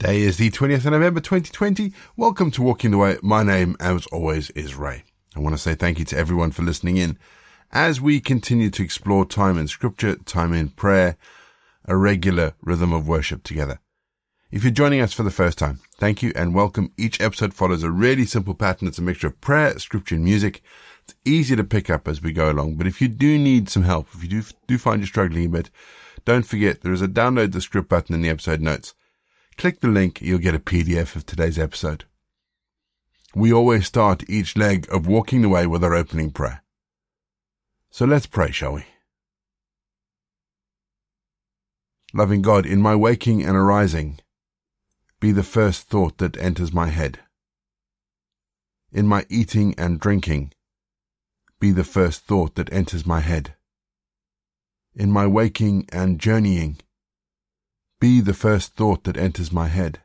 Today is the 20th of November 2020. Welcome to Walking the Way. My name, as always, is Ray. I want to say thank you to everyone for listening in as we continue to explore time in scripture, time in prayer, a regular rhythm of worship together. If you're joining us for the first time, thank you and welcome. Each episode follows a really simple pattern. It's a mixture of prayer, scripture, and music. It's easy to pick up as we go along, but if you do need some help, if you do, do find you're struggling a bit, don't forget there is a download the script button in the episode notes. Click the link, you'll get a PDF of today's episode. We always start each leg of walking the way with our opening prayer. So let's pray, shall we? Loving God, in my waking and arising, be the first thought that enters my head. In my eating and drinking, be the first thought that enters my head. In my waking and journeying, be the first thought that enters my head.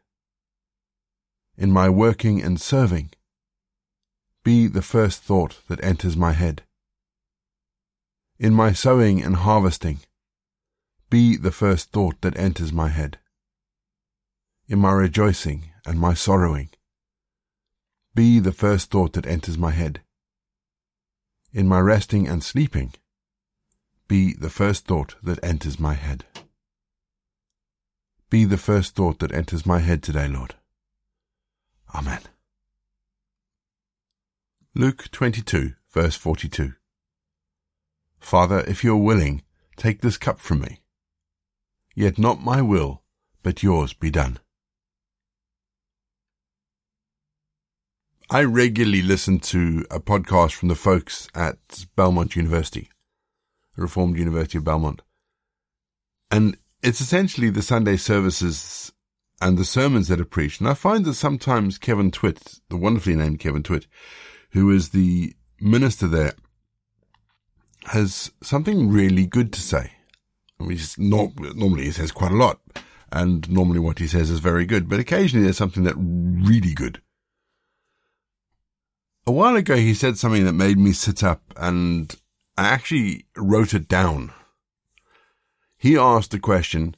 In my working and serving, be the first thought that enters my head. In my sowing and harvesting, be the first thought that enters my head. In my rejoicing and my sorrowing, be the first thought that enters my head. In my resting and sleeping, be the first thought that enters my head. Be the first thought that enters my head today, Lord. Amen. Luke 22, verse 42. Father, if you are willing, take this cup from me. Yet not my will, but yours be done. I regularly listen to a podcast from the folks at Belmont University, the Reformed University of Belmont. And it's essentially the Sunday services and the sermons that are preached. And I find that sometimes Kevin Twit, the wonderfully named Kevin Twit, who is the minister there, has something really good to say. Mean, not, normally he says quite a lot, and normally what he says is very good, but occasionally there's something that really good. A while ago, he said something that made me sit up and I actually wrote it down. He asked the question,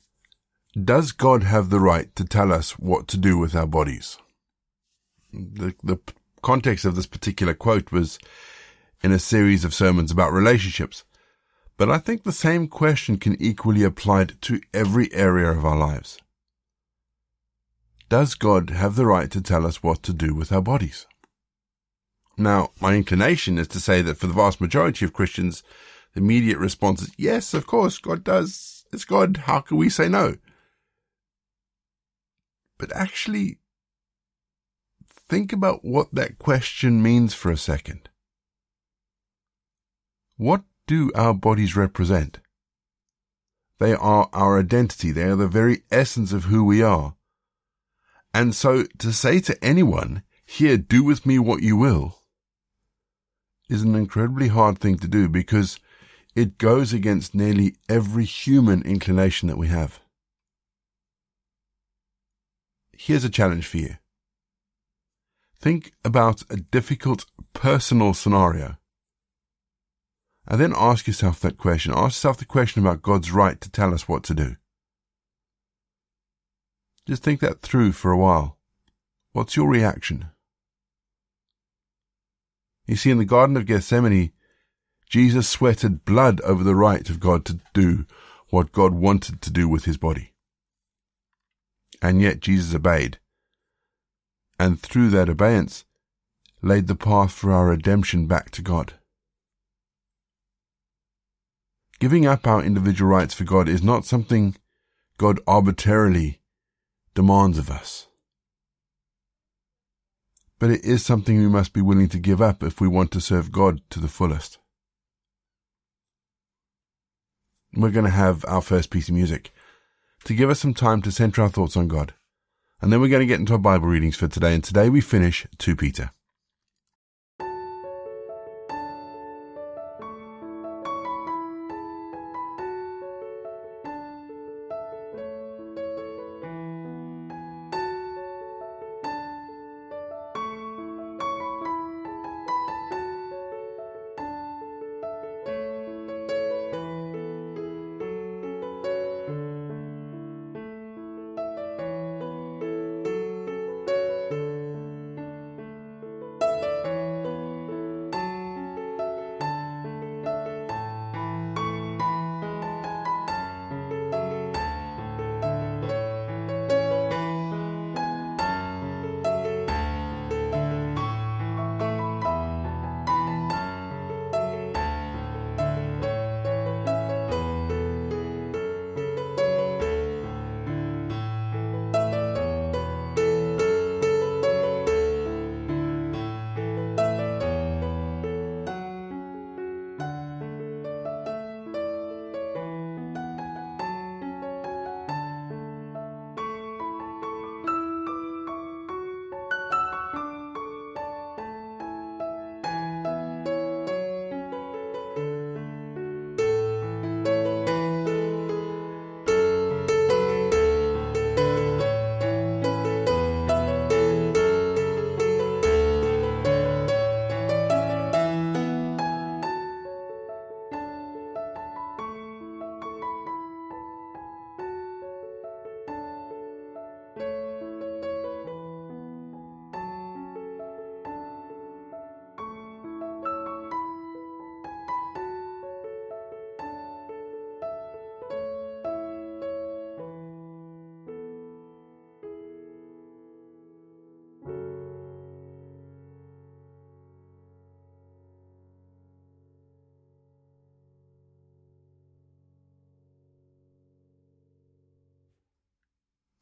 does God have the right to tell us what to do with our bodies? The, the context of this particular quote was in a series of sermons about relationships. But I think the same question can equally apply to every area of our lives. Does God have the right to tell us what to do with our bodies? Now, my inclination is to say that for the vast majority of Christians, the immediate response is, yes, of course, God does. It's God. How can we say no? But actually, think about what that question means for a second. What do our bodies represent? They are our identity. They are the very essence of who we are. And so to say to anyone, here, do with me what you will, is an incredibly hard thing to do because it goes against nearly every human inclination that we have. Here's a challenge for you. Think about a difficult personal scenario and then ask yourself that question. Ask yourself the question about God's right to tell us what to do. Just think that through for a while. What's your reaction? You see, in the Garden of Gethsemane, Jesus sweated blood over the right of God to do what God wanted to do with his body. And yet Jesus obeyed. And through that obedience, laid the path for our redemption back to God. Giving up our individual rights for God is not something God arbitrarily demands of us. But it is something we must be willing to give up if we want to serve God to the fullest. We're going to have our first piece of music to give us some time to center our thoughts on God. And then we're going to get into our Bible readings for today. And today we finish 2 Peter.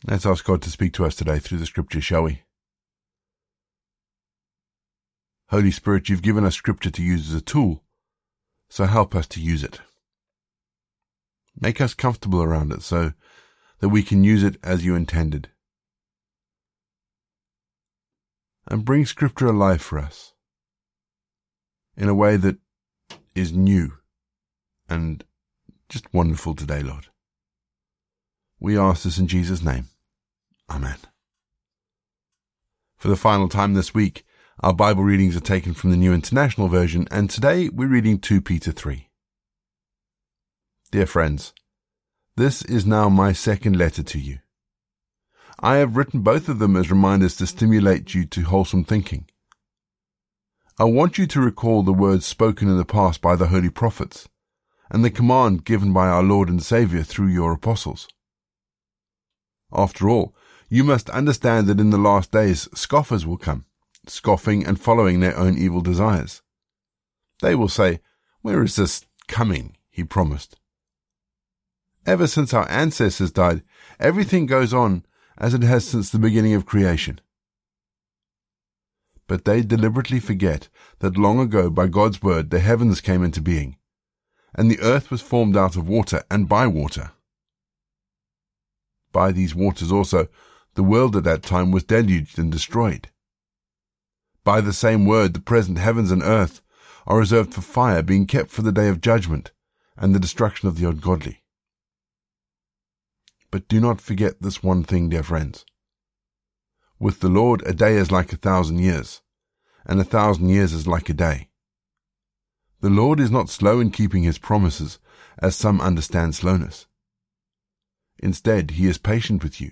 Let's ask God to speak to us today through the scripture, shall we? Holy Spirit, you've given us scripture to use as a tool, so help us to use it. Make us comfortable around it so that we can use it as you intended. And bring scripture alive for us in a way that is new and just wonderful today, Lord. We ask this in Jesus' name. Amen. For the final time this week, our Bible readings are taken from the New International Version, and today we're reading 2 Peter 3. Dear friends, this is now my second letter to you. I have written both of them as reminders to stimulate you to wholesome thinking. I want you to recall the words spoken in the past by the holy prophets, and the command given by our Lord and Saviour through your apostles. After all, you must understand that in the last days scoffers will come scoffing and following their own evil desires. They will say, Where is this coming? He promised. Ever since our ancestors died, everything goes on as it has since the beginning of creation. But they deliberately forget that long ago, by God's word, the heavens came into being, and the earth was formed out of water and by water. By these waters also, the world at that time was deluged and destroyed. By the same word, the present heavens and earth are reserved for fire, being kept for the day of judgment and the destruction of the ungodly. But do not forget this one thing, dear friends. With the Lord, a day is like a thousand years, and a thousand years is like a day. The Lord is not slow in keeping his promises, as some understand slowness. Instead, he is patient with you,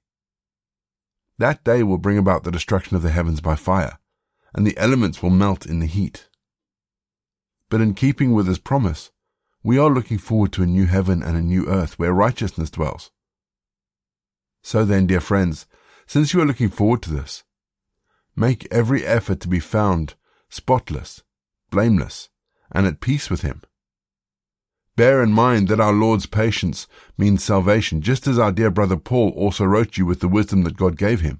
That day will bring about the destruction of the heavens by fire, and the elements will melt in the heat. But in keeping with his promise, we are looking forward to a new heaven and a new earth where righteousness dwells. So then, dear friends, since you are looking forward to this, make every effort to be found spotless, blameless, and at peace with him. Bear in mind that our Lord's patience means salvation, just as our dear brother Paul also wrote you with the wisdom that God gave him.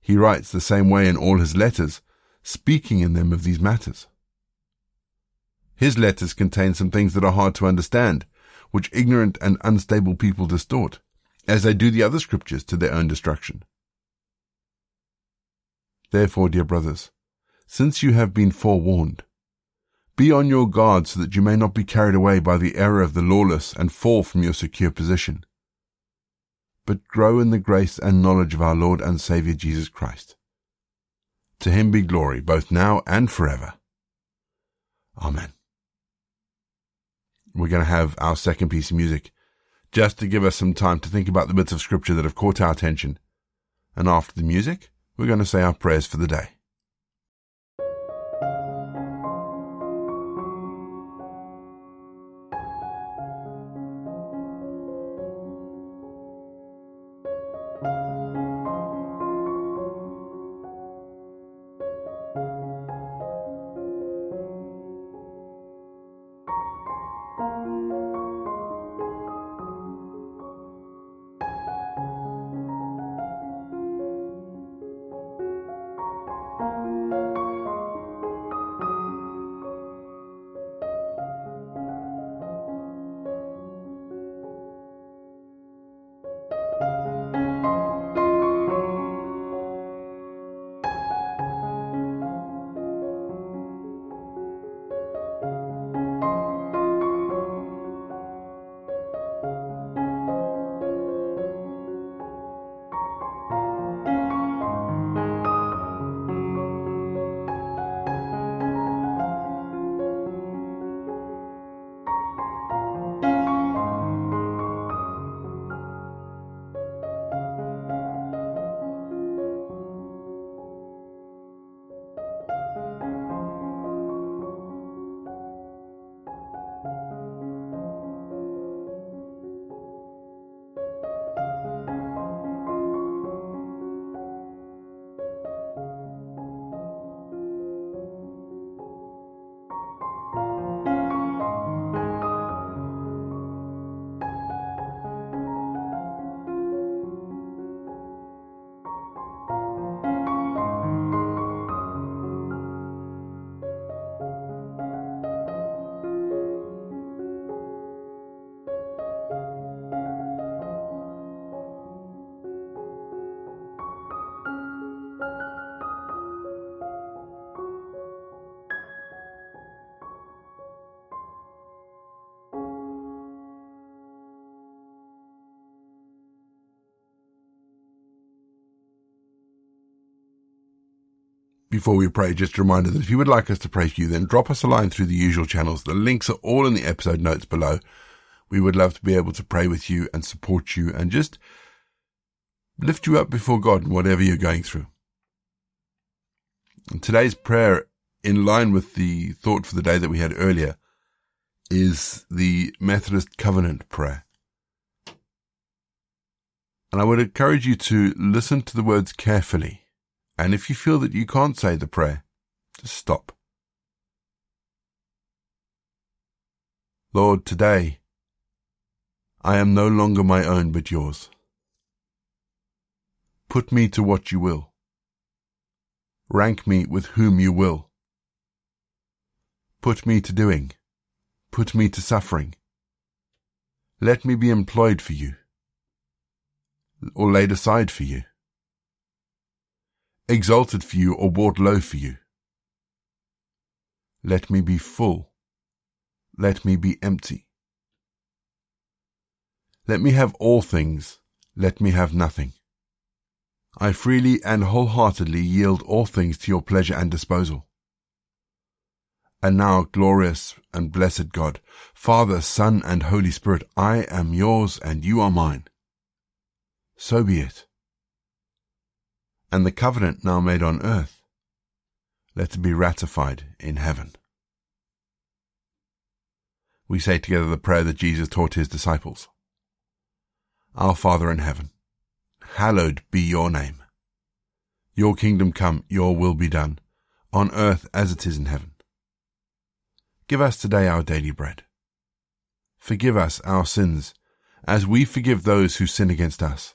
He writes the same way in all his letters, speaking in them of these matters. His letters contain some things that are hard to understand, which ignorant and unstable people distort, as they do the other scriptures to their own destruction. Therefore, dear brothers, since you have been forewarned, be on your guard so that you may not be carried away by the error of the lawless and fall from your secure position but grow in the grace and knowledge of our Lord and Saviour Jesus Christ. To him be glory, both now and forever. Amen. We're going to have our second piece of music, just to give us some time to think about the bits of scripture that have caught our attention. And after the music, we're going to say our prayers for the day. Before we pray, just a reminder that if you would like us to pray for you, then drop us a line through the usual channels. The links are all in the episode notes below. We would love to be able to pray with you and support you and just lift you up before God in whatever you're going through. And today's prayer, in line with the thought for the day that we had earlier, is the Methodist Covenant prayer. And I would encourage you to listen to the words carefully and if you feel that you can't say the prayer, just stop. Lord, today I am no longer my own but yours. Put me to what you will. Rank me with whom you will. Put me to doing. Put me to suffering. Let me be employed for you, or laid aside for you exalted for you or brought low for you. Let me be full. Let me be empty. Let me have all things. Let me have nothing. I freely and wholeheartedly yield all things to your pleasure and disposal. And now, glorious and blessed God, Father, Son, and Holy Spirit, I am yours and you are mine. So be it and the covenant now made on earth, let it be ratified in heaven. We say together the prayer that Jesus taught his disciples. Our Father in heaven, hallowed be your name. Your kingdom come, your will be done, on earth as it is in heaven. Give us today our daily bread. Forgive us our sins, as we forgive those who sin against us